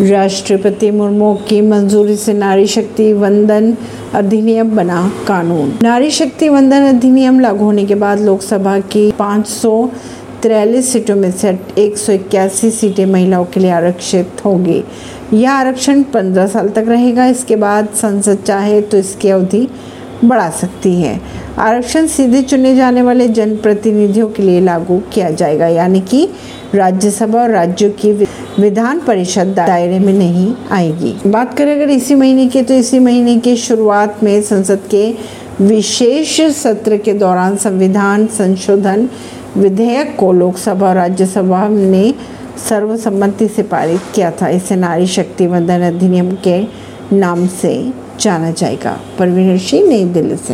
राष्ट्रपति मुर्मू की मंजूरी से नारी शक्ति वंदन अधिनियम बना कानून। नारी शक्ति वंदन अधिनियम लागू होने के बाद लोकसभा की पाँच सीटों में से एक सौ इक्यासी सीटें महिलाओं के लिए आरक्षित होगी। यह आरक्षण 15 साल तक रहेगा। इसके बाद संसद चाहे तो इसकी अवधि बढ़ा सकती है। आरक्षण सीधे चुने जाने वाले जनप्रतिनिधियों के लिए लागू किया जाएगा, यानी कि राज्यसभा और राज्यों की विधान परिषद दायरे में नहीं आएगी। बात करें अगर इसी महीने की तो इसी महीने की शुरुआत में संसद के विशेष सत्र के दौरान संविधान संशोधन विधेयक को लोकसभा और राज्यसभा ने सर्वसम्मति से पारित किया था। इसे नारी शक्ति वंदन अधिनियम के नाम से जाना जाएगा। परवीन सिंह नई दिल्ली से।